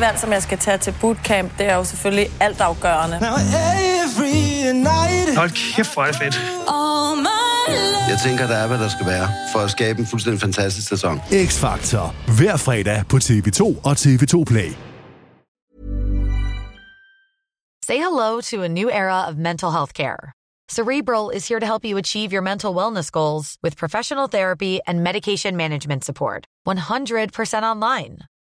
det valg, som jeg skal tage til bootcamp, det er jo selvfølgelig altafgørende. Hold kæft, hvor er det fedt. Jeg tænker, der er, hvad der skal være, for at skabe en fuldstændig fantastisk sæson. X-Factor. Hver fredag på TV2 og TV2 Play. Say hello to a new era of mental health care. Cerebral is here to help you achieve your mental wellness goals with professional therapy and medication management support. 100% online.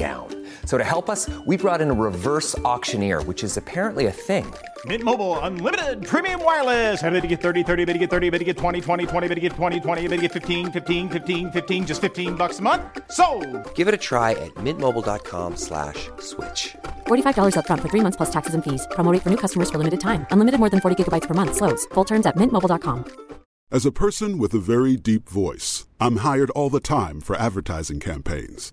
down. So to help us, we brought in a reverse auctioneer, which is apparently a thing. Mint Mobile unlimited premium wireless. Ready to get 30, 30, bit to get 30, bit to get 20, 20, 20, bit to get 20, 20, bit to get 15, 15, 15, 15 just 15 bucks a month. So, Give it a try at mintmobile.com slash switch. $45 upfront for three months plus taxes and fees. Promo rate for new customers for limited time. Unlimited more than 40 gigabytes per month. Slows. Full terms at mintmobile.com. As a person with a very deep voice, I'm hired all the time for advertising campaigns.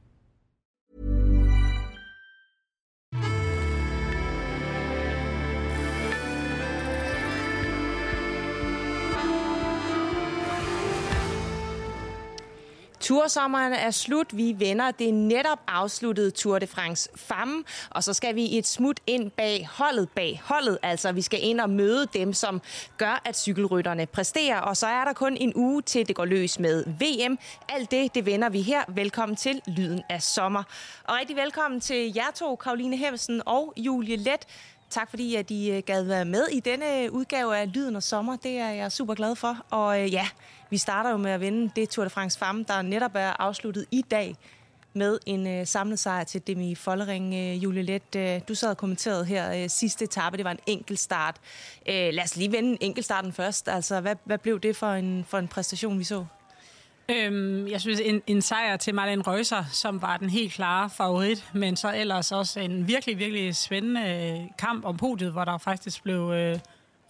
Tursommeren er slut. Vi vender det netop afsluttede Tour de France Femme, og så skal vi et smut ind bag holdet, bag holdet. Altså, vi skal ind og møde dem, som gør, at cykelrytterne præsterer. Og så er der kun en uge til det går løs med VM. Alt det, det vender vi her. Velkommen til Lyden af Sommer. Og rigtig velkommen til jer to, Karoline Hemsen og Julie Let. Tak fordi, at I øh, gad være med i denne øh, udgave af Lyden og Sommer. Det er jeg super glad for. Og øh, ja, vi starter jo med at vinde det Tour de France Femme, der netop er afsluttet i dag med en øh, samlet sejr til Demi Follering. Øh, Julie Let, øh, du sad og kommenterede her øh, sidste etape. Det var en enkelt start. Øh, lad os lige vende enkeltstarten først. Altså, hvad, hvad blev det for en, for en præstation, vi så? Øhm, jeg synes, en, en sejr til Marlene Røser, som var den helt klare favorit, men så ellers også en virkelig, virkelig spændende øh, kamp om podiet, hvor der faktisk blev øh,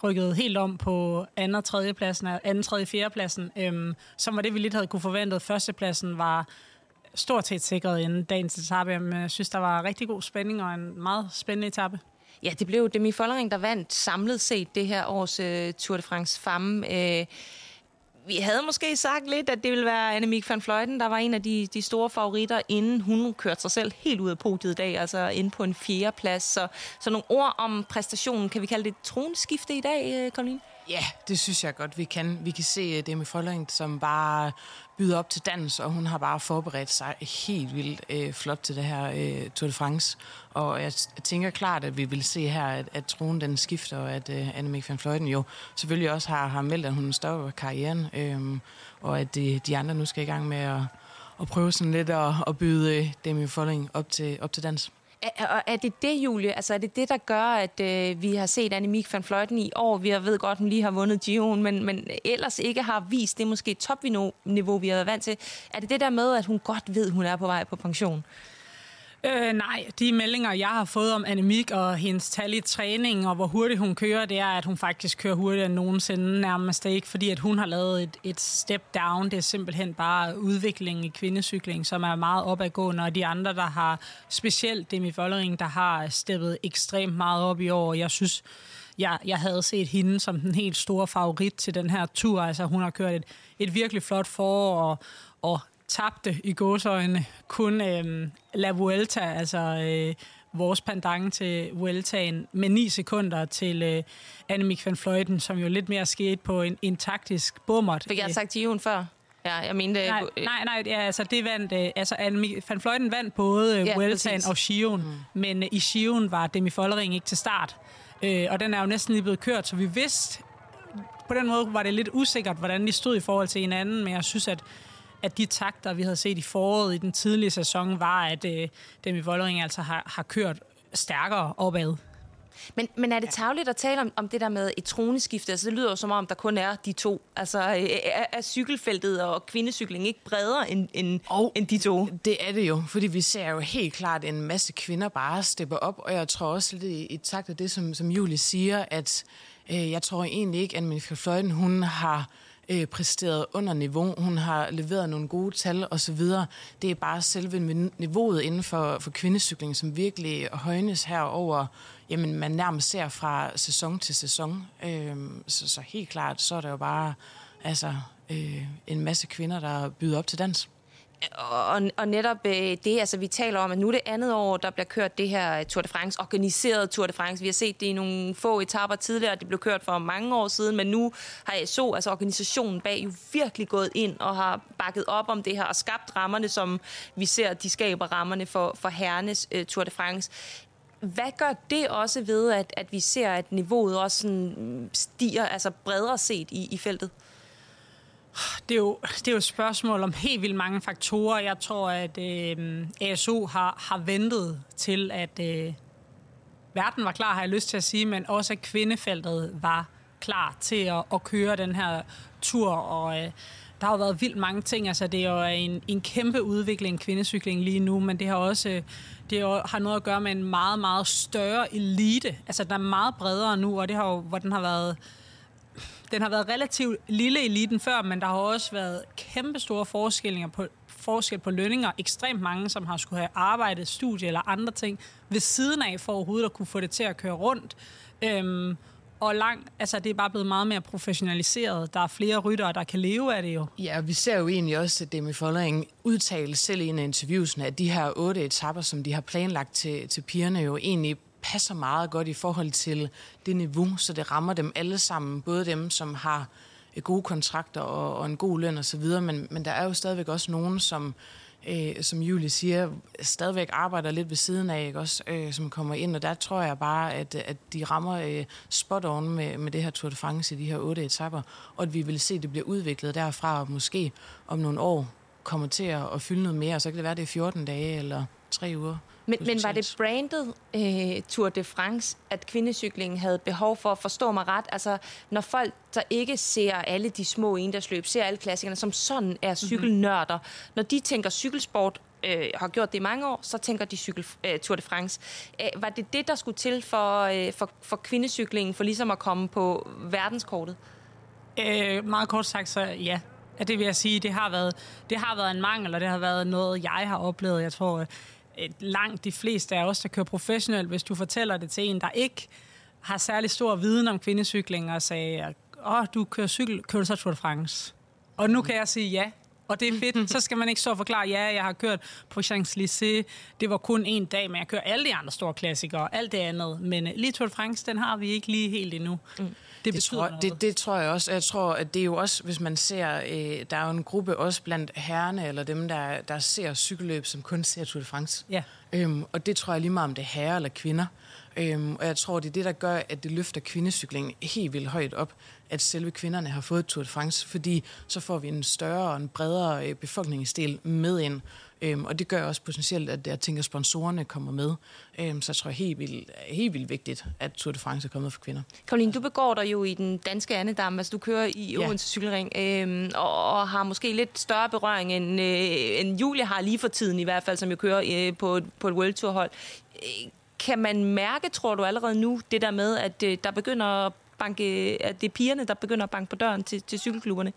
rykket helt om på anden og tredje pladsen, anden, tredje, fjerde pladsen, øhm, som var det, vi lidt havde kunne forventet. Førstepladsen var stort set sikret inden dagens etape. Men jeg synes, der var rigtig god spænding og en meget spændende etape. Ja, det blev Demi Follering, der vandt samlet set det her års øh, Tour de France Femme. Øh, vi havde måske sagt lidt, at det ville være Annemiek van Fløjten, der var en af de, de store favoritter, inden hun kørte sig selv helt ud af podiet i dag, altså inde på en fjerde plads. Så, så nogle ord om præstationen, kan vi kalde det tronskifte i dag, øh, Karoline? Ja, det synes jeg godt, vi kan. Vi kan se øh, Demi Follering, som bare byder op til dans, og hun har bare forberedt sig helt vildt øh, flot til det her øh, Tour de France. Og jeg tænker klart, at vi vil se her, at, at tronen den skifter, og at øh, Annemiek van Fløjten jo selvfølgelig også har, har meldt, at hun stopper karrieren, øh, og at de, de andre nu skal i gang med at, at prøve sådan lidt at, at byde øh, Demi Folling op til, op til dans. Er, er det det, Julie? Altså er det det, der gør, at øh, vi har set Annemiek van Fløjten i år? Vi ved godt, at hun lige har vundet Giroen, men, men ellers ikke har vist det måske topniveau, vi har været vant til. Er det det der med, at hun godt ved, at hun er på vej på pension? Øh, nej, de meldinger, jeg har fået om Anemik og hendes tal i træning, og hvor hurtigt hun kører, det er, at hun faktisk kører hurtigere end nogensinde nærmest ikke, fordi at hun har lavet et, et step down. Det er simpelthen bare udviklingen i kvindecykling, som er meget opadgående, og de andre, der har specielt Demi Vollering, der har steppet ekstremt meget op i år. Jeg synes, jeg, jeg havde set hende som den helt store favorit til den her tur. Altså, hun har kørt et, et virkelig flot forår, og, og tabte i gåsøjne kun øh, La Vuelta, altså øh, vores pendant til Vueltaen, med 9 sekunder til øh, Annemiek van Vleuten, som jo lidt mere skete på en, en taktisk bummert. Fik jeg sagt til før? Ja, jeg mente... Nej, øh, nej, nej ja, altså det vandt... Øh, altså Annemiek van Vleuten vandt både øh, Ja, Vueltaen præcis. og Sion, mm. men øh, i Sion var Demi Follering ikke til start. Øh, og den er jo næsten lige blevet kørt, så vi vidste... På den måde var det lidt usikkert, hvordan de stod i forhold til hinanden, men jeg synes, at at de takter, vi havde set i foråret i den tidlige sæson, var, at øh, Demi Vollering altså har, har kørt stærkere opad. Men, men er det tageligt at tale om, om det der med et troneskifte? Altså, det lyder jo som om, der kun er de to. Altså, øh, er, er cykelfeltet og kvindecykling ikke bredere end, end, Og end de to? Det er det jo, fordi vi ser jo helt klart en masse kvinder bare steppe op, og jeg tror også lidt i, i takt af det, som, som Julie siger, at øh, jeg tror egentlig ikke, at Monika Fløjten, hun har øh, Øh, præsteret under niveau. Hun har leveret nogle gode tal osv. Det er bare selve niveauet inden for, for kvindecykling, som virkelig højnes herover. Jamen, man nærmest ser fra sæson til sæson. Øh, så, så helt klart, så er der jo bare altså, øh, en masse kvinder, der byder op til dans. Og, og netop øh, det, altså vi taler om, at nu er det andet år, der bliver kørt det her øh, Tour de France, organiseret Tour de France. Vi har set det i nogle få etaper tidligere, det blev kørt for mange år siden, men nu har så altså organisationen bag jo virkelig gået ind og har bakket op om det her og skabt rammerne, som vi ser, de skaber rammerne for, for herrenes øh, Tour de France. Hvad gør det også ved, at, at vi ser, at niveauet også sådan mm, stiger, altså bredere set i, i feltet? Det er, jo, det er jo et spørgsmål om helt vildt mange faktorer. Jeg tror, at øh, ASO har, har ventet til, at øh, verden var klar, har jeg lyst til at sige, men også at kvindefeltet var klar til at, at køre den her tur. Og øh, der har jo været vildt mange ting. Altså, det er jo en, en kæmpe udvikling kvindecykling lige nu, men det har også øh, det jo, har noget at gøre med en meget, meget større elite. Altså, den er meget bredere nu, og det har jo, hvor den har været den har været relativt lille eliten før, men der har også været kæmpe store forskelle på, forskel på lønninger. Ekstremt mange, som har skulle have arbejdet, studie eller andre ting ved siden af, for overhovedet at kunne få det til at køre rundt. Øhm, og langt, altså det er bare blevet meget mere professionaliseret. Der er flere ryttere, der kan leve af det jo. Ja, vi ser jo egentlig også, at Demi Follering udtalte selv i en af interviewsene, at de her otte etapper, som de har planlagt til, til pigerne, jo egentlig passer meget godt i forhold til det niveau, så det rammer dem alle sammen. Både dem, som har øh, gode kontrakter og, og en god løn osv., men, men der er jo stadigvæk også nogen, som, øh, som Julie siger, stadigvæk arbejder lidt ved siden af, ikke? Også, øh, som kommer ind, og der tror jeg bare, at, at de rammer øh, spot on med, med det her Tour de France i de her otte etapper, og at vi vil se, at det bliver udviklet derfra, og måske om nogle år kommer til at, at fylde noget mere, og så kan det være, at det er 14 dage eller tre uger. Men, men var det brandet øh, Tour de France, at kvindecyklingen havde behov for at forstå mig ret? Altså, når folk, der ikke ser alle de små endagsløb, ser alle klassikerne, som sådan er cykelnørder, mm-hmm. når de tænker cykelsport, øh, har gjort det i mange år, så tænker de cykel, øh, Tour de France. Øh, var det det, der skulle til for, øh, for, for kvindecyklingen, for ligesom at komme på verdenskortet? Øh, meget kort sagt, så ja. Ja, det vil jeg sige, det har, været, det har været en mangel, og det har været noget, jeg har oplevet. Jeg tror, at langt de fleste af os, der kører professionelt, hvis du fortæller det til en, der ikke har særlig stor viden om kvindecykling, og sagde, åh, du kører cykel, kører du så Tour de France? Og nu kan jeg sige ja, og det er fedt. Så skal man ikke så og forklare, ja, jeg har kørt på Champs-Élysées. Det var kun en dag, men jeg kører alle de andre store klassikere, alt det andet. Men øh, lige Tour de France, den har vi ikke lige helt endnu. Mm. Det, det, tror, det, det tror jeg også. Jeg tror, at det er jo også, hvis man ser, øh, der er jo en gruppe også blandt herrene, eller dem, der, der ser cykelløb, som kun ser Tour de France. Ja. Øhm, og det tror jeg lige meget, om det er herrer eller kvinder. Øhm, og jeg tror, det er det, der gør, at det løfter kvindecykling helt vildt højt op, at selve kvinderne har fået Tour de France, fordi så får vi en større og en bredere øh, befolkningsdel med ind. Øhm, og det gør også potentielt, at jeg tænker, at sponsorerne kommer med. Øhm, så jeg tror helt vildt, helt vildt vigtigt, at Tour de France er kommet for kvinder. Karoline, du begår dig jo i den danske andedam, altså du kører i Ja. Odense Cykelring, øhm, og, og har måske lidt større berøring, end, øh, end Julia har lige for tiden i hvert fald, som jo kører øh, på, et- på et World Tour hold. Øh, Kan man mærke, tror du allerede nu, det der med, at øh, der begynder at banke, at det er pigerne, der begynder at banke på døren til, til cykelklubberne?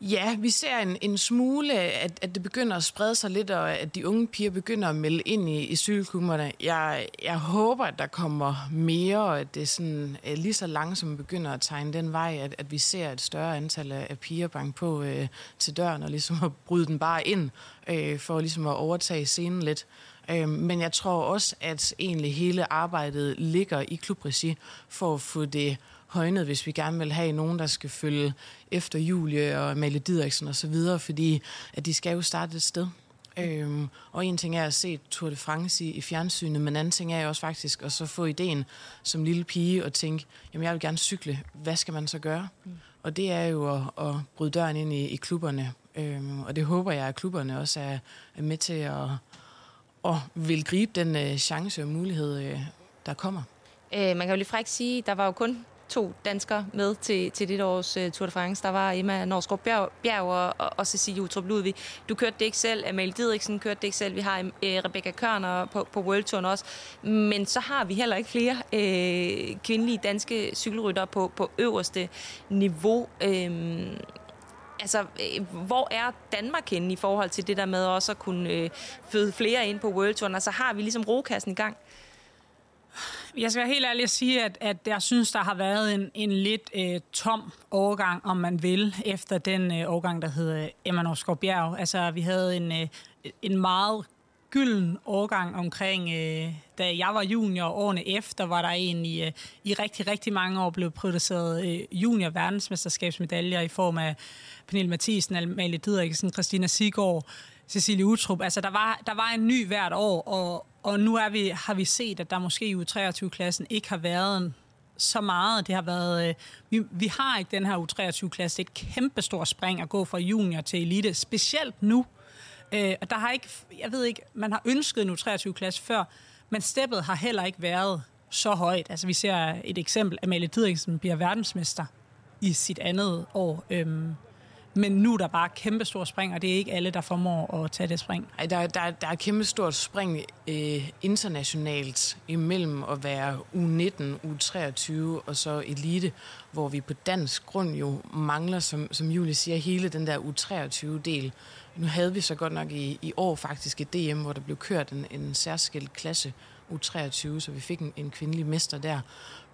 Ja, vi ser en, en smule, at, at det begynder at sprede sig lidt, og at de unge piger begynder at melde ind i, i cykelklubberne. Jeg, jeg håber, at der kommer mere, og at det sådan, øh, lige så langsomt begynder at tegne den vej, at, at vi ser et større antal af, af piger banke på øh, til døren, og ligesom at bryde den bare ind, øh, for ligesom at overtage scenen lidt. Øh, men jeg tror også, at egentlig hele arbejdet ligger i klubregi for at få det højnet, hvis vi gerne vil have nogen, der skal følge efter Julie og Amalie Didriksen og så videre, fordi at de skal jo starte et sted. Øhm, og en ting er at se Tour de France i, i fjernsynet, men en anden ting er jo også faktisk at så få ideen som lille pige og tænke, jamen jeg vil gerne cykle, hvad skal man så gøre? Mm. Og det er jo at, at bryde døren ind i, i klubberne, øhm, og det håber jeg, at klubberne også er, er med til at, og vil gribe den øh, chance og mulighed, øh, der kommer. Øh, man kan jo lige frækt sige, der var jo kun to danskere med til, til dit års uh, Tour de France. Der var Emma Norsgaard Bjerg, Bjerg og, og, og Cecilie Utrup Ludvig. Du kørte det ikke selv. Amalie Didriksen kørte det ikke selv. Vi har uh, Rebecca Kørner på, på World Touren også. Men så har vi heller ikke flere uh, kvindelige danske cykelryttere på, på øverste niveau. Uh, altså, øh, hvor er Danmark henne i forhold til det der med også at kunne øh, føde flere ind på World Touren? Altså, har vi ligesom rokassen i gang? Jeg skal være helt ærlig at sige, at, at jeg synes, der har været en, en lidt øh, tom overgang, om man vil, efter den øh, overgang, der hedder Emma Norsgaard Bjerg. Altså, vi havde en, øh, en meget gylden årgang omkring, øh, da jeg var junior, årene efter, var der en i, øh, i rigtig, rigtig mange år blevet produceret øh, junior verdensmesterskabsmedaljer i form af Pernille Mathisen, Amalie Didriksen, Christina Sigård, Cecilie Utrup. Altså, der var, der var en ny hvert år, og, og nu er vi, har vi set, at der måske i U23-klassen ikke har været en, så meget. Det har været, øh, vi, vi har ikke den her U23-klasse. Det er et kæmpestort spring at gå fra junior til elite, specielt nu. Øh, Øh, og der har ikke, jeg ved ikke, man har ønsket nu 23 klasse før, men steppet har heller ikke været så højt. Altså vi ser et eksempel, Amalie Didriksen bliver verdensmester i sit andet år. Øhm, men nu er der bare kæmpe stor spring, og det er ikke alle, der formår at tage det spring. Ej, der, der, der er kæmpe stort spring øh, internationalt imellem at være U19, U23 og så elite, hvor vi på dansk grund jo mangler, som, som Julie siger, hele den der U23-del. Nu havde vi så godt nok i, i år faktisk et DM, hvor der blev kørt en, en særskilt klasse U23, så vi fik en, en kvindelig mester der.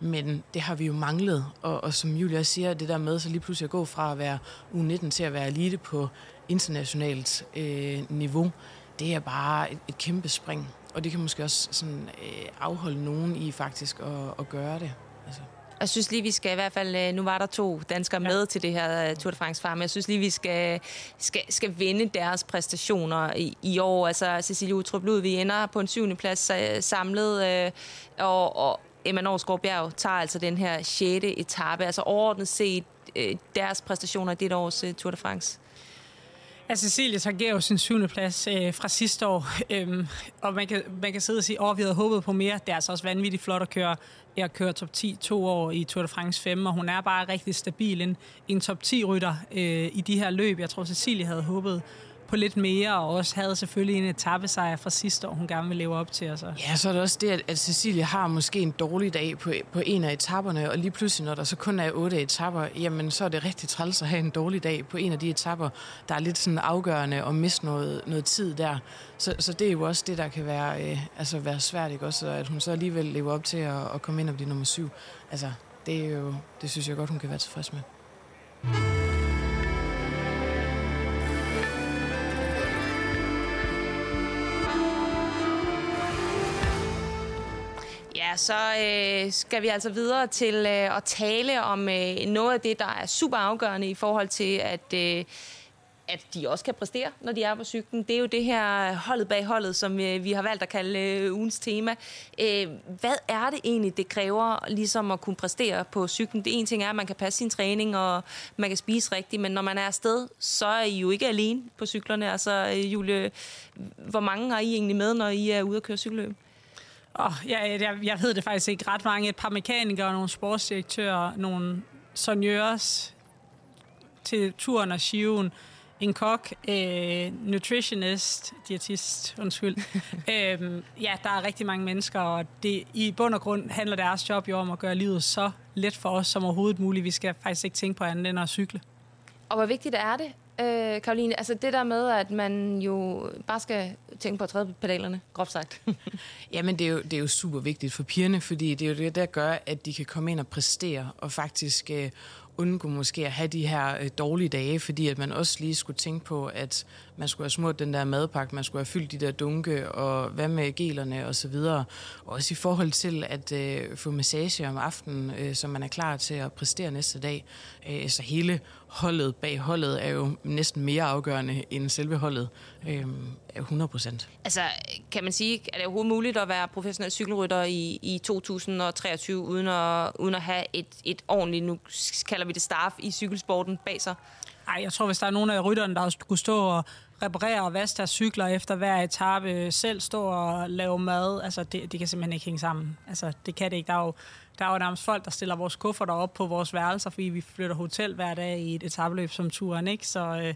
Men det har vi jo manglet, og, og som Julia siger, det der med så lige pludselig at gå fra at være U19 til at være elite på internationalt øh, niveau, det er bare et, et kæmpe spring. Og det kan måske også sådan, øh, afholde nogen i faktisk at, at gøre det. Jeg synes lige, vi skal i hvert fald... øh, Nu var der to danskere med til det her øh, Tour de France farm. Jeg synes lige, vi skal, skal, skal vinde deres præstationer i, i år. Altså, Cecilie Utrup vi ender på en syvende plads øh, samlet, øh, og, og Emma Norsgaard Bjerg tager altså den her sjette etape. Altså overordnet set øh, deres præstationer i det års øh, Tour de France. Ja, Cecilie tager jo sin syvende plads øh, fra sidste år, øhm, og man kan, man kan sidde og sige, at vi havde håbet på mere. Det er altså også vanvittigt flot at køre, at køre top 10 to år i Tour de France 5, og hun er bare rigtig stabil. En, en top 10-rytter øh, i de her løb. Jeg tror, Cecilie havde håbet på lidt mere, og også havde selvfølgelig en etappesejr fra sidste år, hun gerne vil leve op til. Altså. Ja, så er det også det, at, at Cecilie har måske en dårlig dag på, på en af etapperne, og lige pludselig, når der så kun er otte etapper, jamen så er det rigtig træls at have en dårlig dag på en af de etapper, der er lidt sådan afgørende og miste noget, noget tid der. Så, så det er jo også det, der kan være, øh, altså være svært, ikke? Også, at hun så alligevel lever op til at, at komme ind og blive nummer syv. Altså, det er jo, det synes jeg godt, hun kan være tilfreds med. Ja, så øh, skal vi altså videre til øh, at tale om øh, noget af det, der er super afgørende i forhold til, at øh, at de også kan præstere, når de er på cyklen. Det er jo det her holdet bag holdet, som øh, vi har valgt at kalde øh, ugens tema. Øh, hvad er det egentlig, det kræver ligesom at kunne præstere på cyklen? Det ene ting er, at man kan passe sin træning, og man kan spise rigtigt, men når man er afsted, så er I jo ikke alene på cyklerne. Altså, øh, Julie, hvor mange har I egentlig med, når I er ude at køre cykelløb? Oh, jeg, jeg, jeg ved det faktisk ikke. Ret mange. Et par mekanikere, nogle sportsdirektører, nogle sonjørs til turen og shiven, en kok, øh, nutritionist, diætist, undskyld. øhm, ja, der er rigtig mange mennesker, og det, i bund og grund handler deres job jo om at gøre livet så let for os som overhovedet muligt. Vi skal faktisk ikke tænke på andet end at cykle. Og hvor vigtigt er det, øh, Karoline? Altså det der med, at man jo bare skal tænke på at træde på pedalerne, groft sagt. Jamen det er, jo, det er jo super vigtigt for pigerne, fordi det er jo det, der gør, at de kan komme ind og præstere, og faktisk øh, undgå måske at have de her øh, dårlige dage, fordi at man også lige skulle tænke på, at man skulle have smurt den der madpakke, man skulle have fyldt de der dunke, og hvad med gelerne og så videre. Og også i forhold til at øh, få massage om aftenen, øh, så man er klar til at præstere næste dag. Øh, så hele holdet bag holdet er jo næsten mere afgørende end selve holdet. Øh, 100 procent. Altså, kan man sige, er det overhovedet muligt at være professionel cykelrytter i, i 2023, uden at, uden at have et, et ordentligt, nu kalder vi det staff i cykelsporten bag sig? Nej, jeg tror, hvis der er nogen af rytterne, der skulle stå og reparere og vaske deres cykler efter hver etape, selv stå og lave mad, altså det, det kan simpelthen ikke hænge sammen. Altså det kan det ikke. Der er jo, der er jo nærmest folk, der stiller vores kufferter op på vores værelser, fordi vi flytter hotel hver dag i et etabeløb som turen, ikke? Så øh,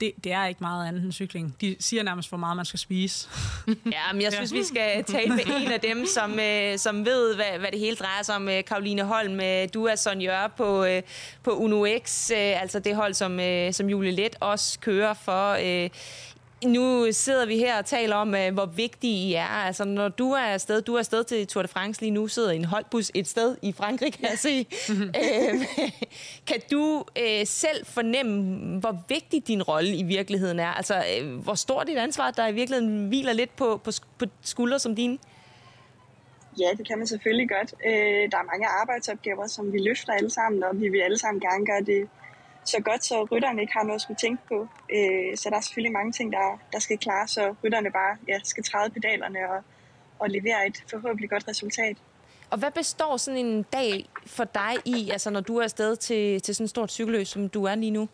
det, det er ikke meget andet end cykling. De siger nærmest, hvor meget man skal spise. ja, men jeg synes, vi skal tale med en af dem, som, øh, som ved, hvad, hvad det hele drejer sig om. Karoline Holm, øh, du er sonjør på, øh, på Uno X, øh, altså det hold, som, øh, som Julie Let også kører for. Øh, nu sidder vi her og taler om, øh, hvor vigtige I er. Altså, når du er afsted, du er afsted til Tour de France lige nu, sidder i en holdbus et sted i Frankrig, kan jeg se. øh, kan du øh, selv fornemme, hvor vigtig din rolle i virkeligheden er? Altså, øh, hvor stort dit ansvar, der i virkeligheden hviler lidt på, på, på skuldre som dine? Ja, det kan man selvfølgelig godt. Øh, der er mange arbejdsopgaver, som vi løfter alle sammen, og vi vil alle sammen gerne gøre det så godt, så rytterne ikke har noget at skulle tænke på. Øh, så der er selvfølgelig mange ting, der, der skal klare, så rytterne bare ja, skal træde pedalerne og, og levere et forhåbentlig godt resultat. Og hvad består sådan en dag for dig i, altså når du er afsted til, til sådan et stort cykelløb, som du er lige nu?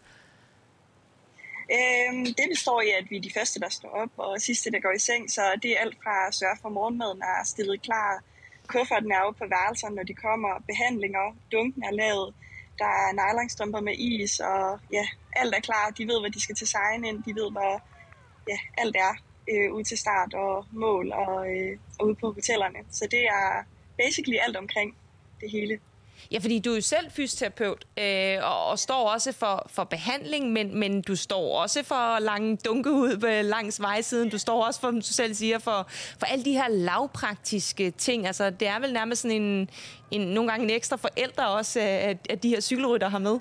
Øhm, det består i, at vi er de første, der står op, og sidste, der går i seng. Så det er alt fra at sørge for morgenmaden er stillet klar, kufferten er oppe på værelserne, når de kommer, behandlinger, dunken er lavet, der er nylonstrømper med is, og ja, alt er klar. De ved, hvad de skal til sejren ind. De ved, hvad ja, alt er øh, ude til start og mål og, øh, og ude på hotellerne. Så det er basically alt omkring det hele. Ja, fordi du er jo selv fysioterapeut øh, og, og står også for, for behandling, men, men du står også for lange dunke ud langs vejsiden. Du står også for, som du selv siger, for, for alle de her lavpraktiske ting. Altså, det er vel nærmest sådan en, en, nogle gange en ekstra forældre også, øh, at, at de her cykelrytter har med.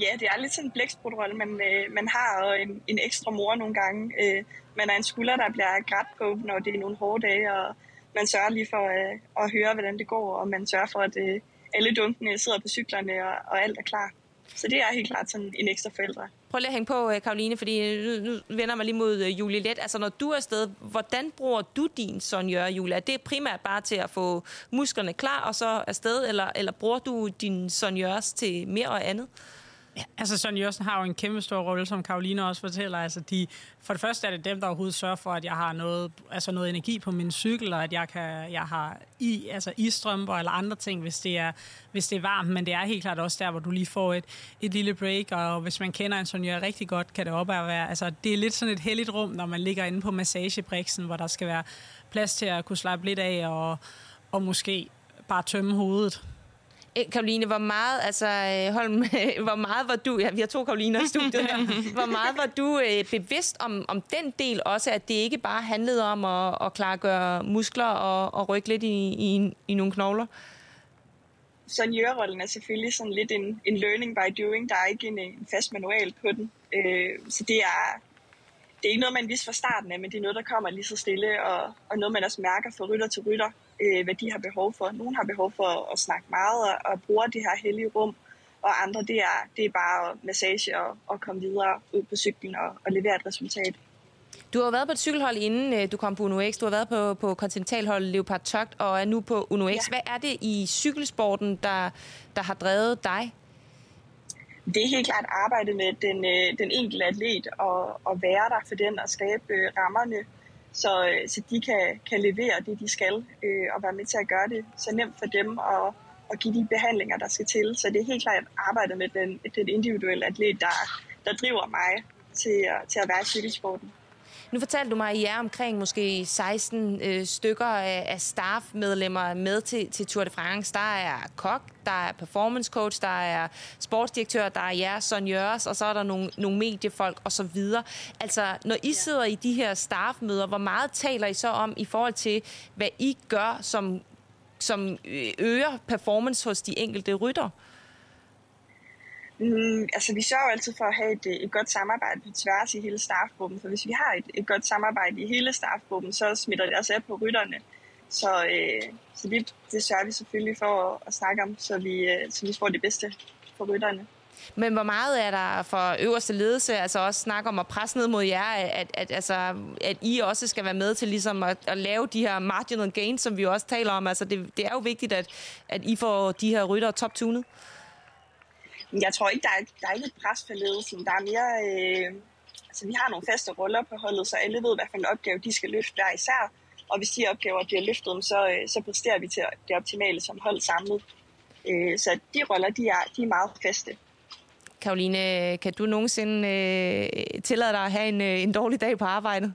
Ja, det er lidt sådan en blæksprutrolle, man, øh, man har og en, en ekstra mor nogle gange. Øh, man er en skulder, der bliver grædt på, når det er nogle hårde dage, og man sørger lige for øh, at høre, hvordan det går, og man sørger for, at øh, alle dunkene sidder på cyklerne, og, og alt er klar. Så det er helt klart sådan en ekstra forældre. Prøv lige at hænge på, øh, Karoline, fordi nu, nu vender mig lige mod øh, Julie Let. Altså, når du er afsted, hvordan bruger du din sonjør, Julie? Er det primært bare til at få musklerne klar og så afsted, eller, eller bruger du din sonjørs til mere og andet? Ja, altså Søren Jørgensen har jo en kæmpe stor rolle, som Karoline også fortæller. Altså de, for det første er det dem, der overhovedet sørger for, at jeg har noget, altså noget energi på min cykel, og at jeg, kan, jeg har i, altså istrømper eller andre ting, hvis det, er, hvis det er varmt. Men det er helt klart også der, hvor du lige får et, et lille break, og hvis man kender en Sonja rigtig godt, kan det op at være... Altså, det er lidt sådan et heldigt rum, når man ligger inde på massagebriksen, hvor der skal være plads til at kunne slappe lidt af, og, og måske bare tømme hovedet. Karoline, hvor meget, altså Holm, hvor meget var du, ja, vi har to Karoliner i studiet her, hvor meget var du øh, bevidst om, om den del også, at det ikke bare handlede om at, at klargøre muskler og, og rykke lidt i, i, i nogle knogler? Sonjørrollen er selvfølgelig sådan lidt en, en learning by doing. Der er ikke en, en fast manual på den. Øh, så det er, det er ikke noget, man vidste fra starten af, men det er noget, der kommer lige så stille, og, og noget, man også mærker fra rytter til rytter øh, hvad de har behov for. Nogle har behov for at snakke meget og, og bruge det her hellige rum og andre, det er, det er bare massage og, og komme videre ud på cyklen og, og levere et resultat. Du har været på et cykelhold, inden øh, du kom på Uno X. Du har været på, på kontinentalholdet Leopard Togt og er nu på Uno X. Ja. Hvad er det i cykelsporten, der, der har drevet dig? Det er helt klart arbejde med den, øh, den enkelte atlet og, og være der for den og skabe øh, rammerne, så, øh, så de kan, kan levere det, de skal, øh, og være med til at gøre det så nemt for dem at, at give de behandlinger, der skal til. Så det er helt klart arbejde med den, den individuelle atlet, der, der driver mig til, øh, til at være i cykelsporten. Nu fortalte du mig, at I er omkring måske 16 øh, stykker af, af staffmedlemmer med til, til Tour de France. Der er kok, der er performance coach, der er sportsdirektør, der er jer, sonjørs, og så er der nogle, nogle mediefolk osv. Altså, når I sidder i de her staffmøder, hvor meget taler I så om i forhold til, hvad I gør, som, som øger performance hos de enkelte rytter? Mm, altså, vi sørger altid for at have et, et godt samarbejde på tværs i hele staffgruppen, for hvis vi har et, et godt samarbejde i hele staffgruppen, så smitter det også af på rytterne. Så, øh, så det, det sørger vi selvfølgelig for at, at snakke om, så vi, øh, så vi får det bedste for rytterne. Men hvor meget er der for øverste ledelse, altså også snakke om at presse ned mod jer, at, at, at, altså, at I også skal være med til ligesom at, at lave de her marginal gains, som vi også taler om. Altså det, det er jo vigtigt, at, at I får de her rytter top-tunet. Jeg tror ikke, der er, der er ikke et pres for ledelsen. Der er mere... Øh, altså, vi har nogle faste roller på holdet, så alle ved, hvad for en opgave de skal løfte hver især. Og hvis de opgaver bliver løftet, så, øh, så præsterer vi til det optimale som hold samlet. Øh, så de roller, de er, de er meget faste. Karoline, kan du nogensinde øh, tillade dig at have en, øh, en dårlig dag på arbejdet?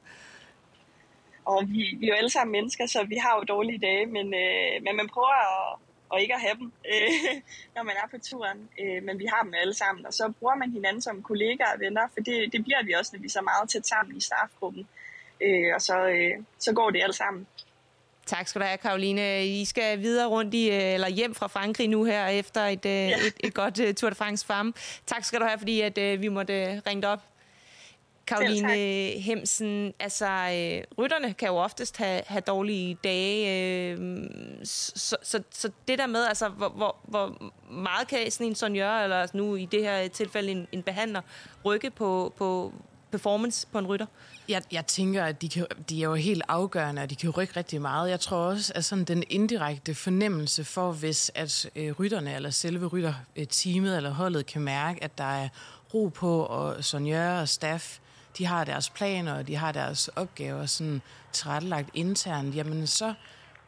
Og vi, vi er jo alle sammen mennesker, så vi har jo dårlige dage, men, øh, men man prøver at, og ikke at have dem, øh, når man er på turen. Øh, men vi har dem alle sammen, og så bruger man hinanden som kollegaer og venner, for det, det bliver vi også, når vi er så meget tæt sammen i staffgruppen. Øh, og så, øh, så går det alt sammen. Tak skal du have, Karoline. I skal videre rundt i, øh, eller hjem fra Frankrig nu her, efter et, øh, ja. et, et godt uh, Tour de France farm. Tak skal du have, fordi at, uh, vi måtte ringe op. Karoline Hemsen, altså øh, rytterne kan jo oftest have, have dårlige dage, øh, så, så, så det der med, altså hvor, hvor, hvor meget kan sådan en sonjør, eller nu i det her tilfælde en, en behandler, rykke på, på performance på en rytter? Jeg, jeg tænker, at de, kan, de er jo helt afgørende, og de kan rykke rigtig meget. Jeg tror også, at sådan den indirekte fornemmelse for, hvis at øh, rytterne eller selve rytterteamet øh, eller holdet kan mærke, at der er ro på, og sonjør og staff de har deres planer, og de har deres opgaver sådan tilrettelagt internt, jamen så,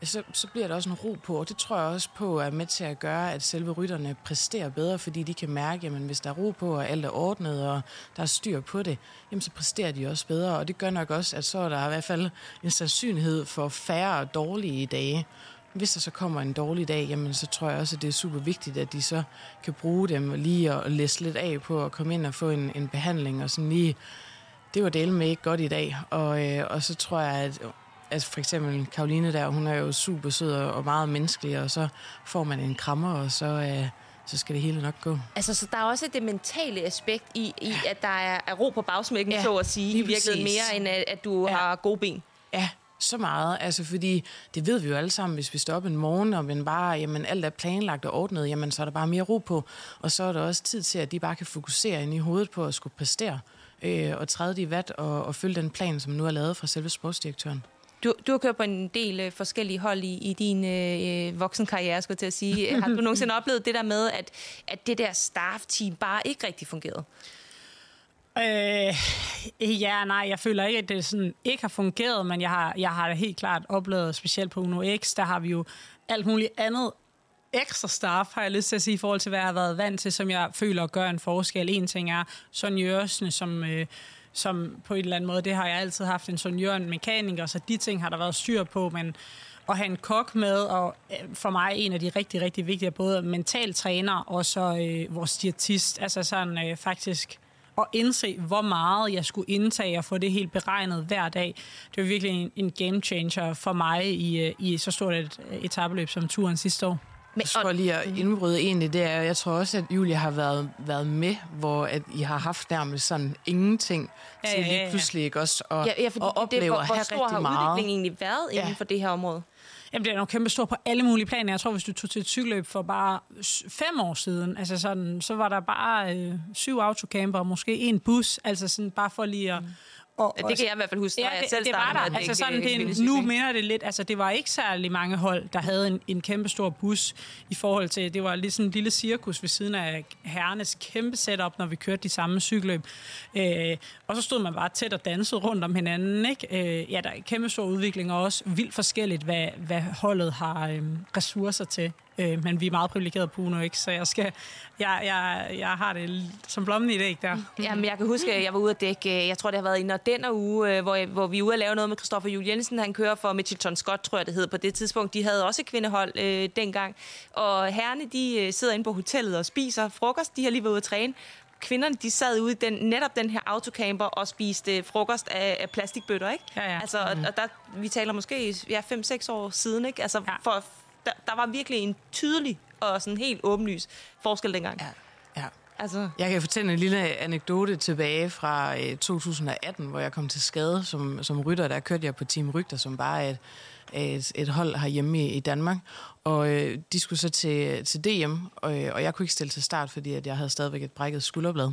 så, så bliver der også en ro på, og det tror jeg også på er med til at gøre, at selve rytterne præsterer bedre, fordi de kan mærke, at hvis der er ro på, og alt er ordnet, og der er styr på det, jamen så præsterer de også bedre, og det gør nok også, at så er der i hvert fald en sandsynlighed for færre dårlige dage. Hvis der så kommer en dårlig dag, jamen så tror jeg også, at det er super vigtigt, at de så kan bruge dem lige at læse lidt af på at komme ind og få en, en behandling, og sådan lige det var del med ikke godt i dag. Og, øh, og så tror jeg, at altså for eksempel Karoline der, hun er jo super sød og meget menneskelig, og så får man en krammer, og så, øh, så skal det hele nok gå. Altså, så der er også det mentale aspekt i, i at der er, er ro på bagsmækken, ja, så at sige, i virkeligheden mere, end at, at du ja. har gode ben. Ja, så meget. Altså, fordi det ved vi jo alle sammen, hvis vi står op en morgen, og men bare, jamen, alt er planlagt og ordnet, jamen, så er der bare mere ro på. Og så er der også tid til, at de bare kan fokusere ind i hovedet på at skulle præstere øh, og træde i vat og, og følge den plan, som nu er lavet fra selve sportsdirektøren. Du, du har kørt på en del øh, forskellige hold i, i din øh, voksenkarriere, skulle jeg til at sige. Har du nogensinde oplevet det der med, at, at det der staff-team bare ikke rigtig fungerede? Øh, ja, nej, jeg føler ikke, at det sådan ikke har fungeret, men jeg har, jeg har det helt klart oplevet, specielt på Uno X, der har vi jo alt muligt andet ekstra staff, har jeg lyst til at sige, i forhold til, hvad jeg har været vant til, som jeg føler gør en forskel. En ting er sonjørsene, som... Øh, som på en eller anden måde, det har jeg altid haft en ingeniør, en mekaniker, så de ting har der været styr på, men at have en kok med, og øh, for mig en af de rigtig, rigtig vigtige, både mental træner og så øh, vores diætist, altså sådan øh, faktisk at indse, hvor meget jeg skulle indtage og få det helt beregnet hver dag. Det var virkelig en, en game changer for mig i, øh, i så stort et øh, etabeløb som turen sidste år. Men, så lige at indbryde egentlig, det er, jeg tror også, at Julia har været, været med, hvor at I har haft nærmest sådan ingenting ja, til lige pludselig ikke også, og, ja, ja, og opleve at have rigtig meget. Hvor stor har udviklingen egentlig været ja. inden for det her område? Jamen, det er nok kæmpe stort på alle mulige planer. Jeg tror, hvis du tog til et cykelløb for bare fem år siden, altså sådan, så var der bare øh, syv autocamper og måske en bus, altså sådan bare for lige at... Mm og, ja, det kan jeg i hvert fald huske, ja, det, jeg selv det var der. Altså sådan, det, nu minder det lidt, altså det var ikke særlig mange hold, der havde en, en kæmpe stor bus i forhold til, det var lidt sådan en lille cirkus ved siden af herrenes kæmpe setup, når vi kørte de samme cykelløb. Øh, og så stod man bare tæt og dansede rundt om hinanden. Ikke? Øh, ja, der er kæmpe stor udvikling, og også vildt forskelligt, hvad, hvad holdet har øh, ressourcer til. Øh, men vi er meget privilegerede på Uno, ikke? Så jeg, skal, jeg, jeg, jeg har det som blommen i det, ikke der? Jamen, jeg kan huske, at jeg var ude at dække, øh, jeg tror, det har været i den uge, øh, hvor, hvor vi er ude at lave noget med Christoffer Juhl Jensen. Han kører for Mitchelton Scott, tror jeg, det hed på det tidspunkt. De havde også kvindehold øh, dengang. Og herrene, de øh, sidder inde på hotellet og spiser frokost. De har lige været ude at træne kvinderne, de sad ude i den, netop den her autocamper og spiste frokost af, af plastikbøtter, ikke? Ja, ja. Altså, og, og der, vi taler måske ja, 5-6 år siden, ikke? Altså, ja. for, der, der var virkelig en tydelig og sådan helt åbenlys forskel dengang. Ja. Ja. Altså. Jeg kan fortælle en lille anekdote tilbage fra 2018, øh, hvor jeg kom til skade som, som rytter. Der kørte jeg på Team Rygter, som bare er et, et, et hold herhjemme i, i Danmark. Og øh, de skulle så til, til DM, og, og jeg kunne ikke stille til start, fordi at jeg havde stadigvæk et brækket skulderblad.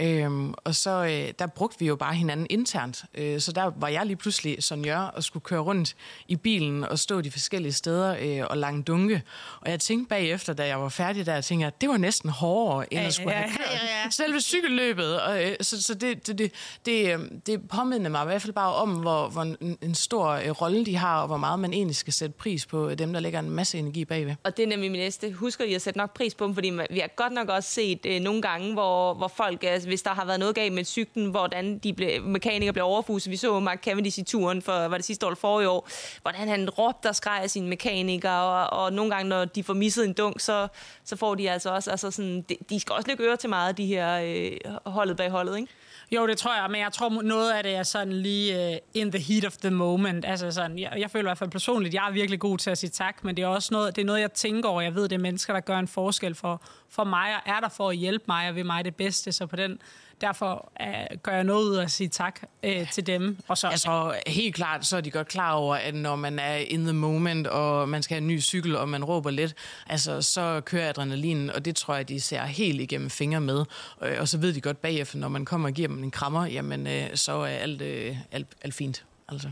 Øhm, og så øh, der brugte vi jo bare hinanden internt. Øh, så der var jeg lige pludselig sonjør og skulle køre rundt i bilen og stå de forskellige steder øh, og lange dunke. Og jeg tænkte bagefter, da jeg var færdig der, jeg tænkte, at det var næsten hårdere, end at skulle have kørt ja, ja, ja. selve cykelløbet. Og, øh, så så det, det, det, det, øh, det påmindede mig i hvert fald bare om, hvor, hvor en, en stor øh, rolle de har, og hvor meget man egentlig skal sætte pris på dem, der lægger en masse energi bagved. Og det er nemlig min næste. Husker I at sætte nok pris på dem, fordi vi har godt nok også set øh, nogle gange, hvor, hvor folk altså, hvis der har været noget galt med cyklen, hvordan de ble, mekanikere blev overfuset. Vi så Mark Cavendish i turen for, var det sidste år eller forrige år, hvordan han råbte og skreg af sine mekanikere, og, og nogle gange, når de får misset en dunk, så, så får de altså også, altså sådan, de, de skal også lægge øre til meget, de her øh, holdet bag holdet, ikke? Jo, det tror jeg, men jeg tror noget af det er sådan lige uh, in the heat of the moment. Altså sådan, jeg, jeg føler i hvert fald personligt, jeg er virkelig god til at sige tak, men det er også noget, det er noget, jeg tænker over. Jeg ved, det er mennesker, der gør en forskel for, for mig, og er der for at hjælpe mig og vil mig det bedste. Så på den, derfor uh, gør jeg noget ud af at sige tak uh, til dem. Og så, altså, helt klart, så er de godt klar over, at når man er in the moment, og man skal have en ny cykel, og man råber lidt, altså, så kører adrenalinen, og det tror jeg, de ser helt igennem fingre med. Uh, og så ved de godt bagefter, når man kommer og giver dem en krammer, jamen, uh, så er alt, uh, alt, alt fint. Altså.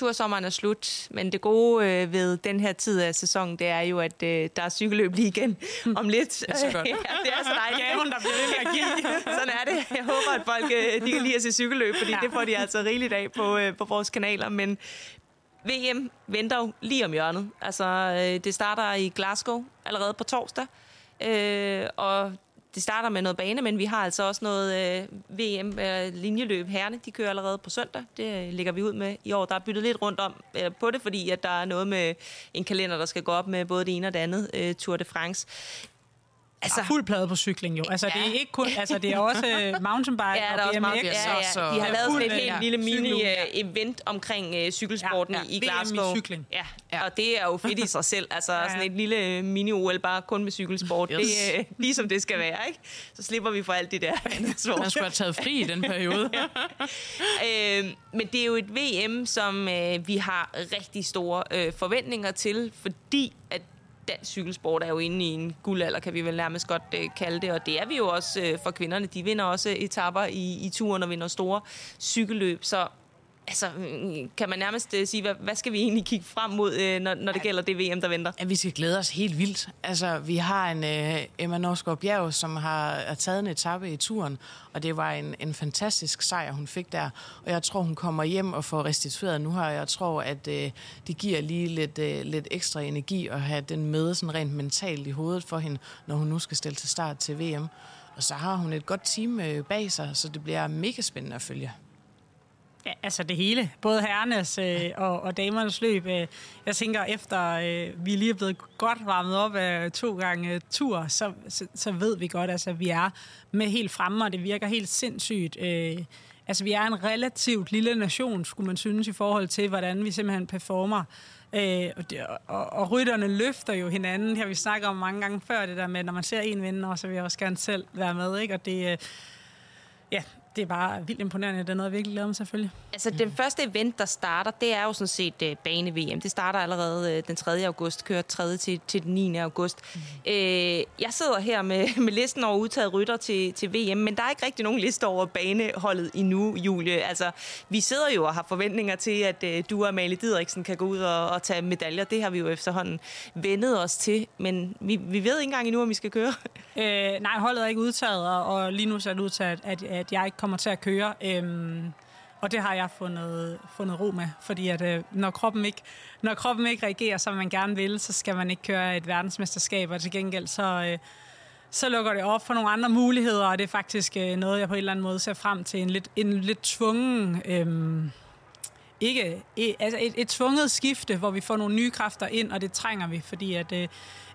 Tursommeren er slut, men det gode øh, ved den her tid af sæsonen, det er jo, at øh, der er cykelløb lige igen om lidt. Det er så godt. ja, det er så dejligt. Gaven, der bliver ved med at give. Sådan er det. Jeg håber, at folk øh, de kan lide at se cykelløb, fordi ja. det får de altså rigeligt af på, øh, på vores kanaler. Men VM venter jo lige om hjørnet. Altså, øh, det starter i Glasgow allerede på torsdag. Øh, og det starter med noget bane, men vi har altså også noget øh, VM-linjeløb. Øh, Herrene, de kører allerede på søndag. Det øh, ligger vi ud med i år. Der er byttet lidt rundt om øh, på det, fordi at der er noget med en kalender, der skal gå op med både det ene og det andet øh, Tour de France. Altså, fuld plade på cykling jo. Altså, ja. det er ikke kun, altså, det er også uh, mountainbike ja, og BMX. Ja, ja. Så, De har lavet sådan et helt ja. lille mini-event uh, omkring uh, cykelsporten ja, ja. i Glasgow. Cykling. Ja. ja, og det er jo fedt i sig selv. Altså, ja. sådan et lille mini-OL bare kun med cykelsport. Yes. Det er uh, ligesom det skal være, ikke? Så slipper vi for alt det der. Man skulle have taget fri i den periode. ja. uh, men det er jo et VM, som uh, vi har rigtig store uh, forventninger til, fordi at dansk cykelsport er jo inde i en guldalder, kan vi vel nærmest godt øh, kalde det, og det er vi jo også øh, for kvinderne. De vinder også etapper i, i turen og vinder store cykelløb, så altså, mm, kan man nærmest uh, sige, hvad, hvad skal vi egentlig kigge frem mod, uh, når, når det gælder det VM, der venter? Ja, vi skal glæde os helt vildt. Altså, vi har en uh, Emma Norsgaard Bjerg, som har, har taget en etape i turen, og det var en, en fantastisk sejr, hun fik der. Og jeg tror, hun kommer hjem og får restitueret nu her. Jeg tror, at uh, det giver lige lidt, uh, lidt ekstra energi at have den med sådan rent mentalt i hovedet for hende, når hun nu skal stille til start til VM. Og så har hun et godt team bag sig, så det bliver mega spændende at følge. Ja, altså det hele. Både herrenes øh, og, og damernes løb. Øh, jeg tænker, efter øh, vi lige er blevet godt varmet op af to gange øh, tur, så, så, så ved vi godt, altså, at vi er med helt fremme, og det virker helt sindssygt. Øh, altså vi er en relativt lille nation, skulle man synes, i forhold til, hvordan vi simpelthen performer. Øh, og, det, og, og rytterne løfter jo hinanden. Det har vi snakket om mange gange før, det der med, når man ser en vinde, og så vil jeg også gerne selv være med. Ikke? Og det, øh, ja, det er bare vildt imponerende. Det er noget, jeg virkelig glæder mig selvfølgelig. Altså, den første event, der starter, det er jo sådan set uh, bane-VM. Det starter allerede uh, den 3. august, kører 3. til, til den 9. august. Mm. Uh, jeg sidder her med, med listen over udtaget rytter til, til VM, men der er ikke rigtig nogen liste over baneholdet endnu, Julie. Altså, vi sidder jo og har forventninger til, at uh, du og Amalie Didriksen kan gå ud og, og tage medaljer. Det har vi jo efterhånden vendet os til, men vi, vi ved ikke engang endnu, om vi skal køre. Uh, nej, holdet er ikke udtaget, og, og lige nu ser det ud til, at, at jeg ikke kommer til at køre. Øhm, og det har jeg fundet, fundet ro med, fordi at, øh, når, kroppen ikke, når kroppen ikke reagerer, som man gerne vil, så skal man ikke køre et verdensmesterskab, og til gengæld så, øh, så lukker det op for nogle andre muligheder, og det er faktisk øh, noget, jeg på en eller anden måde ser frem til. En lidt, en lidt tvungen... Øh, ikke, altså et, et tvunget skifte, hvor vi får nogle nye kræfter ind, og det trænger vi, fordi at øh,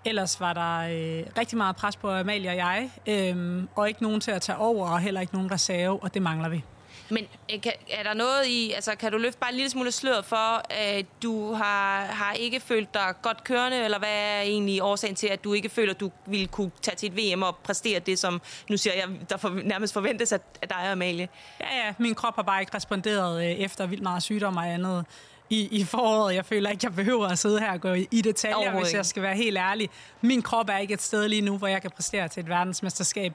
ellers var der øh, rigtig meget pres på Amalie og jeg, øh, og ikke nogen til at tage over, og heller ikke nogen reserve, og det mangler vi. Men øh, kan, er der noget i, altså kan du løfte bare en lille smule sløret for, at du har, har ikke følt dig godt kørende, eller hvad er egentlig årsagen til, at du ikke føler, at du ville kunne tage til et VM og præstere det, som nu siger jeg, der for, nærmest forventes af, af dig og Amalie? Ja, ja, min krop har bare ikke responderet øh, efter vildt meget sygdom og andet i, i foråret. Jeg føler ikke, jeg behøver at sidde her og gå i, i detaljer, hvis jeg skal være helt ærlig. Min krop er ikke et sted lige nu, hvor jeg kan præstere til et verdensmesterskab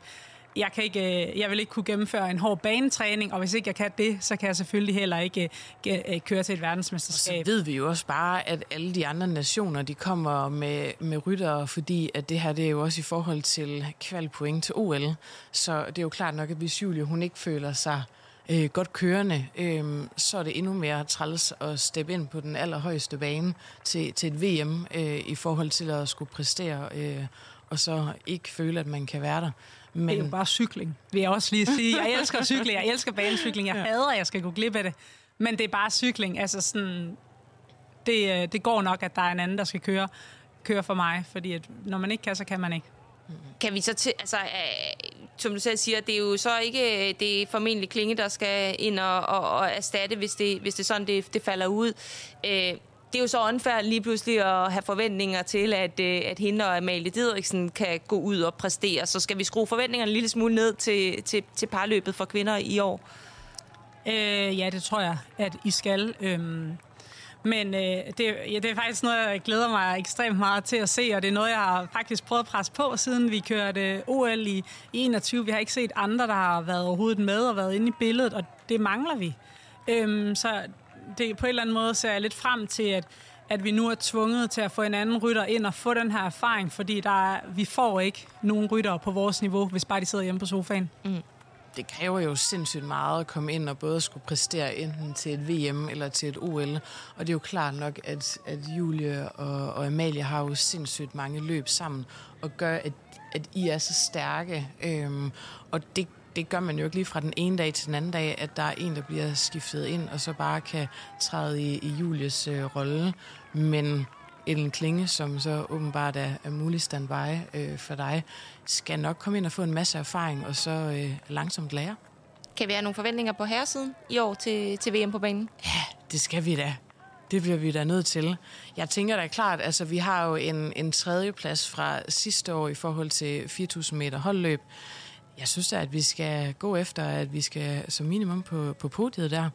jeg, kan ikke, øh, jeg vil ikke kunne gennemføre en hård banetræning, og hvis ikke jeg kan det, så kan jeg selvfølgelig heller ikke øh, øh, køre til et verdensmesterskab. Og så ved vi jo også bare, at alle de andre nationer, de kommer med, med ryttere, fordi at det her det er jo også i forhold til kvalpoint til OL. Så det er jo klart nok, at hvis Julie hun ikke føler sig øh, godt kørende, øh, så er det endnu mere træls at steppe ind på den allerhøjeste bane til, til et VM øh, i forhold til at skulle præstere, øh, og så ikke føle, at man kan være der. Men... Det er jo bare cykling, vil jeg også lige sige. Jeg elsker cykling, jeg elsker banecykling, jeg hader, at jeg skal gå glip af det. Men det er bare cykling, altså sådan... Det, øh, det går nok, at der er en anden, der skal køre, køre for mig, fordi at når man ikke kan, så kan man ikke. Kan vi så til, altså, øh, som du selv siger, det er jo så ikke øh, det er formentlig Klinge, der skal ind og, og, og erstatte, hvis det, hvis det er sådan, det, det falder ud. Øh, det er jo så åndfærdigt lige pludselig at have forventninger til, at, øh, at hende og Amalie Didriksen kan gå ud og præstere. Så skal vi skrue forventningerne en lille smule ned til, til, til parløbet for kvinder i år? Øh, ja, det tror jeg, at I skal. Øhm, men øh, det, ja, det er faktisk noget, jeg glæder mig ekstremt meget til at se, og det er noget, jeg har faktisk prøvet at presse på, siden vi kørte OL i, i 21. Vi har ikke set andre, der har været overhovedet med og været inde i billedet, og det mangler vi. Øhm, så det, på en eller anden måde ser jeg lidt frem til, at, at vi nu er tvunget til at få en anden rytter ind og få den her erfaring, fordi der er, vi får ikke nogen rytter på vores niveau, hvis bare de sidder hjemme på sofaen. Mm. Det kræver jo sindssygt meget at komme ind og både skulle præstere enten til et VM eller til et OL. Og det er jo klart nok, at, at Julie og, og Amalie har jo sindssygt mange løb sammen og gør, at, at I er så stærke. Øhm, og det det gør man jo ikke lige fra den ene dag til den anden dag, at der er en, der bliver skiftet ind, og så bare kan træde i, i Julies øh, rolle. Men Ellen Klinge, som så åbenbart er, er mulig standby øh, for dig, skal nok komme ind og få en masse erfaring, og så øh, langsomt lære. Kan vi have nogle forventninger på herresiden i år til, til VM på banen? Ja, det skal vi da. Det bliver vi da nødt til. Jeg tænker da klart, altså vi har jo en, en tredjeplads fra sidste år i forhold til 4.000 meter holdløb. Jeg synes da, at vi skal gå efter, at vi skal som minimum på, på podiet der.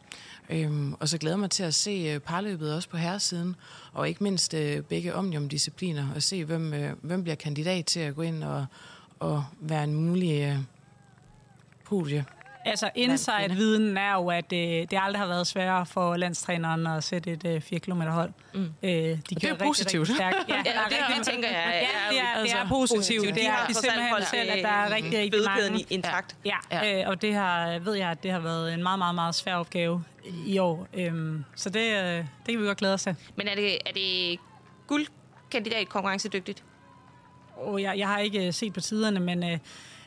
Øhm, og så glæder mig til at se øh, parløbet også på herresiden, og ikke mindst øh, begge omniumdiscipliner, og se, hvem, øh, hvem bliver kandidat til at gå ind og, og være en mulig øh, podie Altså, inside-viden er jo, at øh, det aldrig har været sværere for landstræneren at sætte et øh, 4 km hold. Mm. Øh, de det er positivt. Rigtig, rigtig ja, ja, det er, rigtig, tænker jeg. Ja, det er, det er altså, positivt. Det er de simpelthen selv, at der er rigtig, rigtig mange... intakt. Ja, ja. Øh, og det har, ved jeg, at det har været en meget, meget, meget svær opgave i år. Øhm, så det, øh, det kan vi godt glæde os til. Men er det, er det guldkandidat konkurrencedygtigt? Oh, jeg, jeg har ikke set på tiderne, men... Øh,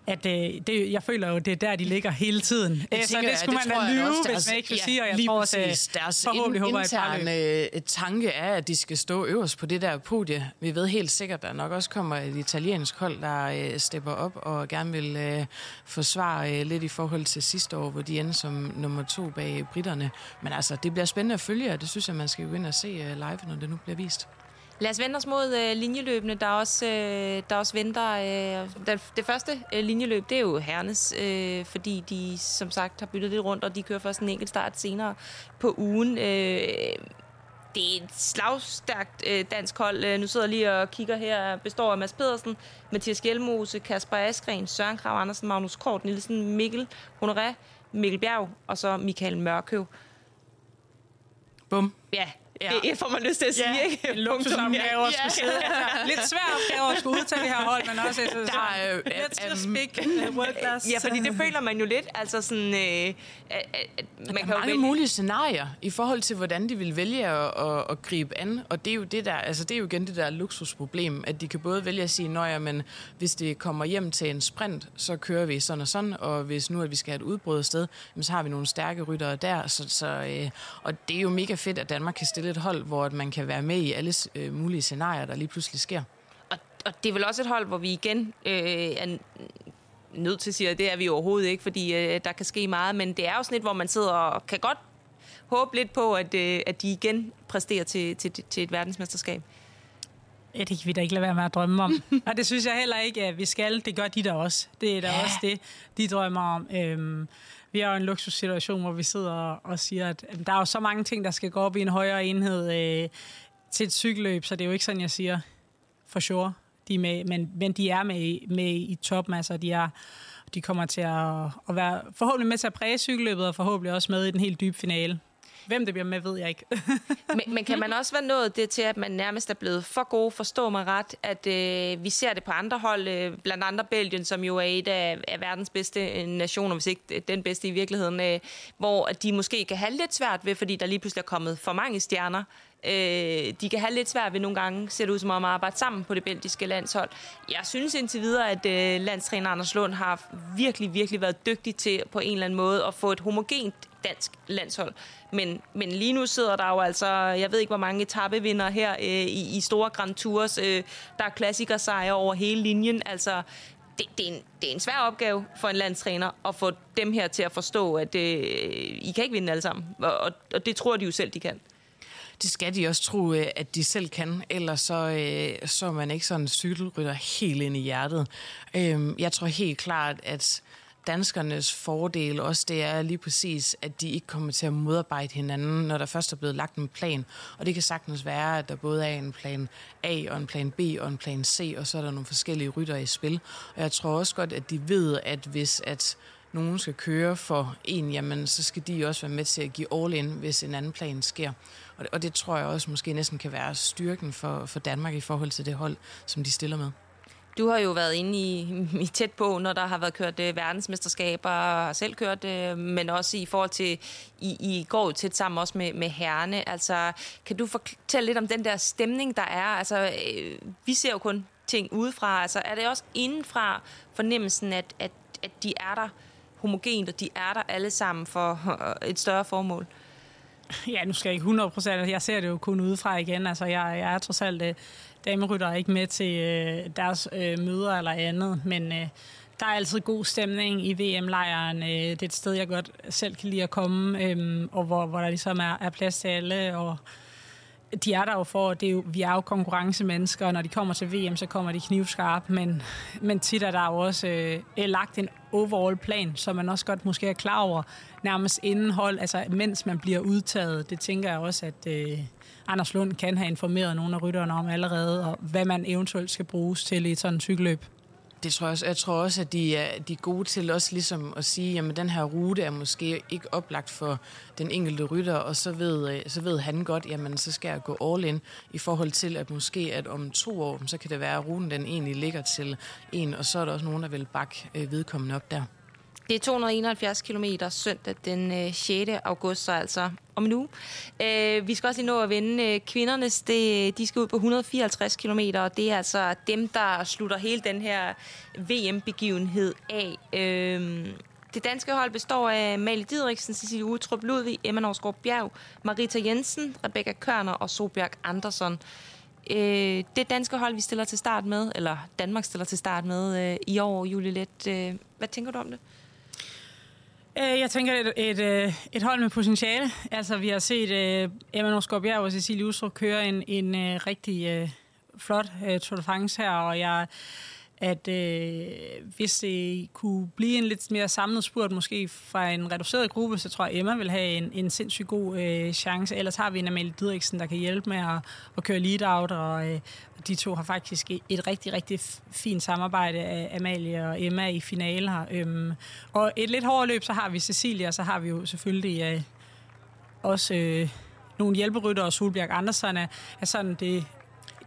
at øh, det, jeg føler jo, det er der, de ligger hele tiden. Det, Øh, så tænker det skulle jeg, man tror da jeg lyve, også, hvis deres- man ikke skulle ja, sige, og jeg lige tror, præcis. at Deres forhåbentlig håber jeg et interne øh, tanke er, at de skal stå øverst på det der podie. Vi ved helt sikkert, at der nok også kommer et italiensk hold, der øh, stepper op og gerne vil øh, forsvare øh, lidt i forhold til sidste år, hvor de endte som nummer to bag britterne. Men altså, det bliver spændende at følge, og det synes jeg, man skal gå ind og se øh, live, når det nu bliver vist. Lad os vende os mod øh, linjeløbene, der også, øh, der også venter. Øh, det, det første øh, linjeløb, det er jo herrenes, øh, fordi de som sagt har byttet lidt rundt, og de kører først en enkelt start senere på ugen. Øh, det er et slagstærkt øh, dansk hold. Øh, nu sidder jeg lige og kigger her. Består af Mads Pedersen, Mathias Gjelmose, Kasper Askren, Søren Krav Andersen, Magnus Kort Nielsen, Mikkel Honoré, Mikkel Bjerg og så Michael Mørkøv. Bum. Ja, ja. det får man lyst til at sige, Ja, ikke? en luksusopgave at skulle sidde. Altså, lidt svær opgave at skulle udtage det her hold, men også altså, Der er jo- let's er- just speak uh, world class. Ja, fordi det føler man jo lidt. Altså sådan, øh, at, at man Der kan er jo mange vælge... mulige scenarier i forhold til, hvordan de vil vælge at, at, at gribe an. Og det er jo det der, altså det er jo igen det der luksusproblem, at de kan både vælge at sige, nøj, men hvis det kommer hjem til en sprint, så kører vi sådan og sådan, og hvis nu at vi skal have et udbrud sted, så har vi nogle stærke ryttere der. Så, så, øh, og det er jo mega fedt, at Danmark kan stille et hold, hvor at man kan være med i alle øh, mulige scenarier, der lige pludselig sker. Og, og det er vel også et hold, hvor vi igen øh, er nødt til at sige, at det er vi overhovedet ikke, fordi øh, der kan ske meget, men det er jo sådan et, hvor man sidder og kan godt håbe lidt på, at, øh, at de igen præsterer til, til, til et verdensmesterskab. Ja, det kan vi da ikke lade være med at drømme om. og det synes jeg heller ikke, at vi skal. Det gør de da også. Det er da Ja. også det, de drømmer om. Øhm, vi har jo en luksussituation, hvor vi sidder og, siger, at der er jo så mange ting, der skal gå op i en højere enhed øh, til et cykelløb, så det er jo ikke sådan, jeg siger for sure. De er med, men, men de er med, i- med i toppen, altså de er de kommer til at, at være forhåbentlig med til at præge cykelløbet, og forhåbentlig også med i den helt dybe finale. Hvem det bliver med, ved jeg ikke. men, men kan man også være nået det til, at man nærmest er blevet for god, forstå mig ret, at øh, vi ser det på andre hold, øh, blandt andre Belgien, som jo er et af, af verdens bedste øh, nationer, hvis ikke øh, den bedste i virkeligheden, øh, hvor at de måske kan have lidt svært ved, fordi der lige pludselig er kommet for mange stjerner, Øh, de kan have lidt svært ved nogle gange, ser det ud som om at arbejde sammen på det belgiske landshold. Jeg synes indtil videre, at øh, landstræner Anders Lund har virkelig, virkelig været dygtig til på en eller anden måde at få et homogent dansk landshold. Men, men lige nu sidder der jo altså, jeg ved ikke hvor mange etappevinder her øh, i, i store Grand Tours. Øh, der er klassikersejre over hele linjen. Altså, det, det, er en, det er en svær opgave for en landstræner at få dem her til at forstå, at øh, I kan ikke vinde alle sammen. Og, og, og det tror de jo selv, de kan. Det skal de også tro, øh, at de selv kan, ellers så, øh, så er man ikke sådan en cykelrytter helt ind i hjertet. Øhm, Jeg tror helt klart, at danskernes fordel også, det er lige præcis, at de ikke kommer til at modarbejde hinanden, når der først er blevet lagt en plan. Og det kan sagtens være, at der både er en plan A og en plan B og en plan C, og så er der nogle forskellige rytter i spil. Og jeg tror også godt, at de ved, at hvis at nogen skal køre for en, jamen så skal de også være med til at give all in, hvis en anden plan sker. Og det, og det tror jeg også måske næsten kan være styrken for, for Danmark i forhold til det hold, som de stiller med. Du har jo været inde i, i tæt på, når der har været kørt øh, verdensmesterskaber, og har selv kørt, øh, men også i forhold til, I, I går jo tæt sammen også med, med herrene. Altså, kan du fortælle lidt om den der stemning, der er? Altså, øh, vi ser jo kun ting udefra. Altså, er det også indenfra fornemmelsen, at, at, at de er der homogent, og de er der alle sammen for øh, et større formål? Ja, nu skal jeg ikke 100 procent. Jeg ser det jo kun udefra igen. Altså, jeg, jeg er trods alt øh, øh, damerytter ikke med til øh, deres øh, møder eller andet, men øh, der er altid god stemning i VM-lejren. Øh, det er et sted, jeg godt selv kan lide at komme, øh, og hvor, hvor der ligesom er, er plads til alle, og de er der jo for, det er jo, vi er jo konkurrencemennesker, og når de kommer til VM, så kommer de knivskarp, men, men tit er der jo også øh, øh, lagt en overall plan, som man også godt måske er klar over nærmest indenhold, altså mens man bliver udtaget. Det tænker jeg også, at øh, Anders Lund kan have informeret nogle af rytterne om allerede, og hvad man eventuelt skal bruges til i sådan en cykelløb. Det tror jeg også. Jeg tror også, at de er, de er gode til også ligesom at sige, at den her rute er måske ikke oplagt for den enkelte rytter, og så ved, øh, så ved han godt, jamen så skal jeg gå all in i forhold til, at måske at om to år, så kan det være, at ruten den egentlig ligger til en, og så er der også nogen, der vil bakke øh, vedkommende op der. Det er 271 km søndag den øh, 6. august, så altså om nu. Øh, vi skal også lige nå at vende øh, kvindernes. Det, øh, de skal ud på 154 km, og det er altså dem, der slutter hele den her VM-begivenhed af. Øhm, det danske hold består af Mali Didriksen, Cecilie Utrup Ludvig, Emma Norsgaard Bjerg, Marita Jensen, Rebecca Kørner og Sobjørg Andersson. Øh, det danske hold, vi stiller til start med, eller Danmark stiller til start med øh, i år, Julie Let. Øh, hvad tænker du om det? Øh, jeg tænker, et, et, øh, et hold med potentiale. Altså, vi har set uh, Emma Norsgaard og Cecilie Ustrup køre en, en uh, rigtig uh, flot uh, Tour de France her, og jeg at øh, hvis det kunne blive en lidt mere samlet spurt, måske fra en reduceret gruppe, så tror jeg, Emma vil have en, en sindssygt god øh, chance. Ellers har vi en Amalie Didriksen, der kan hjælpe med at, at køre lead-out, og øh, de to har faktisk et rigtig, rigtig fint samarbejde af Amalie og Emma i finaler. Øhm, og et lidt hårdere løb, så har vi Cecilia, og så har vi jo selvfølgelig øh, også... Øh, nogle hjælperytter, og Solbjerg Andersen er, er sådan det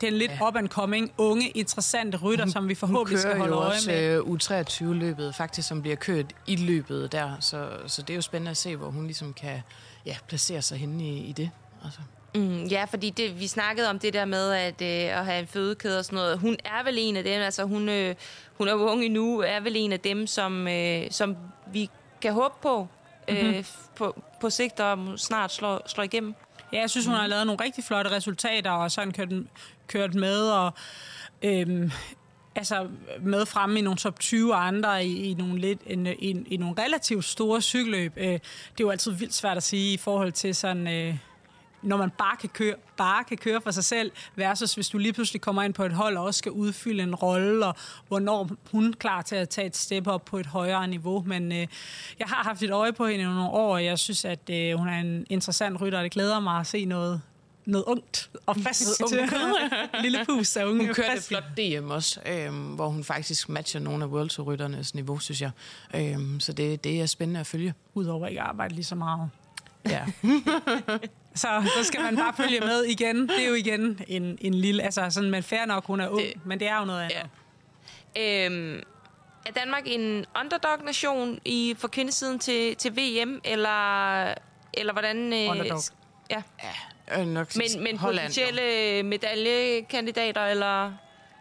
den lidt ja. up and coming, unge, interessante rytter, hun, som vi forhåbentlig skal holde øje med. Hun kører jo også U23-løbet, faktisk, som bliver kørt i løbet der, så, så det er jo spændende at se, hvor hun ligesom kan ja, placere sig henne i, i det. Altså. Mm, ja, fordi det, vi snakkede om det der med at, øh, at have en fødekæde og sådan noget. Hun er vel en af dem, altså hun, øh, hun er jo ung endnu, er vel en af dem, som, øh, som vi kan håbe på, øh, mm-hmm. på, på sigt og snart slår, slår igennem. Ja, jeg synes, hun har lavet nogle rigtig flotte resultater, og sådan kørt, kørt med, og øhm, altså med fremme i nogle top 20 og andre i, i, nogle lidt, i, i, i nogle relativt store cykelløb. Øh, det er jo altid vildt svært at sige i forhold til sådan... Øh, når man bare kan, køre, bare kan køre for sig selv, versus hvis du lige pludselig kommer ind på et hold og også skal udfylde en rolle, og hvornår hun er klar til at tage et step op på et højere niveau. Men øh, jeg har haft et øje på hende i nogle år, og jeg synes, at øh, hun er en interessant rytter, og det glæder mig at se noget, noget ungt og fast noget til lille pus af unge. Hun kørte et flot DM også, øhm, hvor hun faktisk matcher nogle af World Tour-rytternes niveau, synes jeg. Øhm, så det, det er spændende at følge. Udover ikke at arbejde lige så meget. Ja. så så skal man bare følge med igen. Det er jo igen en, en lille... Altså, sådan, men fair nok, hun er ung, det, men det er jo noget andet. Ja. Øhm, er Danmark en underdog-nation i, for kvindesiden til, til VM, eller, eller hvordan... Øh, underdog. Ja. ja nok men, men potentielle medaljekandidater, eller...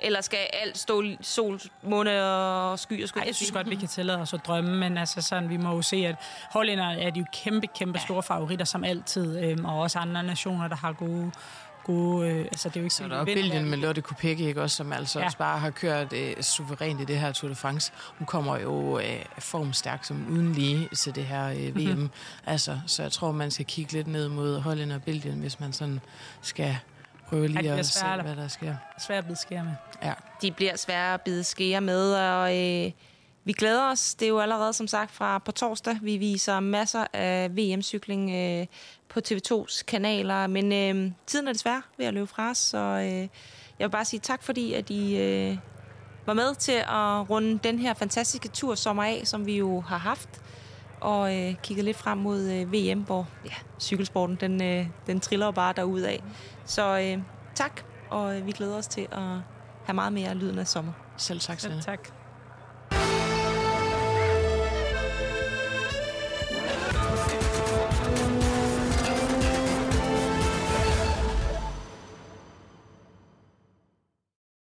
Eller skal alt stå sol, måne og sky og sky? jeg synes godt, vi kan tillade os at drømme, men altså sådan, vi må jo se, at hollænder er de jo kæmpe, kæmpe store favoritter, som altid, øhm, og også andre nationer, der har gode gode... Øh, altså, det er jo ikke så der er Belgien med Lotte Kopecky, ikke også, som altså ja. også bare har kørt øh, suverænt i det her Tour de France. Hun kommer jo øh, formstærk som uden lige til det her øh, VM. Mm-hmm. Altså, så jeg tror, man skal kigge lidt ned mod Holland og Belgien, hvis man sådan skal prøve lige at se, hvad der sker. Svært at bide skære med. Ja. De bliver svære at bide skære med, og øh, vi glæder os. Det er jo allerede, som sagt, fra på torsdag. Vi viser masser af VM-cykling øh, på TV2's kanaler, men øh, tiden er desværre ved at løbe fra os, så øh, jeg vil bare sige tak, fordi at I øh, var med til at runde den her fantastiske tur sommer af, som vi jo har haft og øh, kigget lidt frem mod øh, VM, hvor ja, cykelsporten den, øh, den triller bare derudad. Så øh, tak, og øh, vi glæder os til at have meget mere lyden af sommer. Selv tak, Selv tak.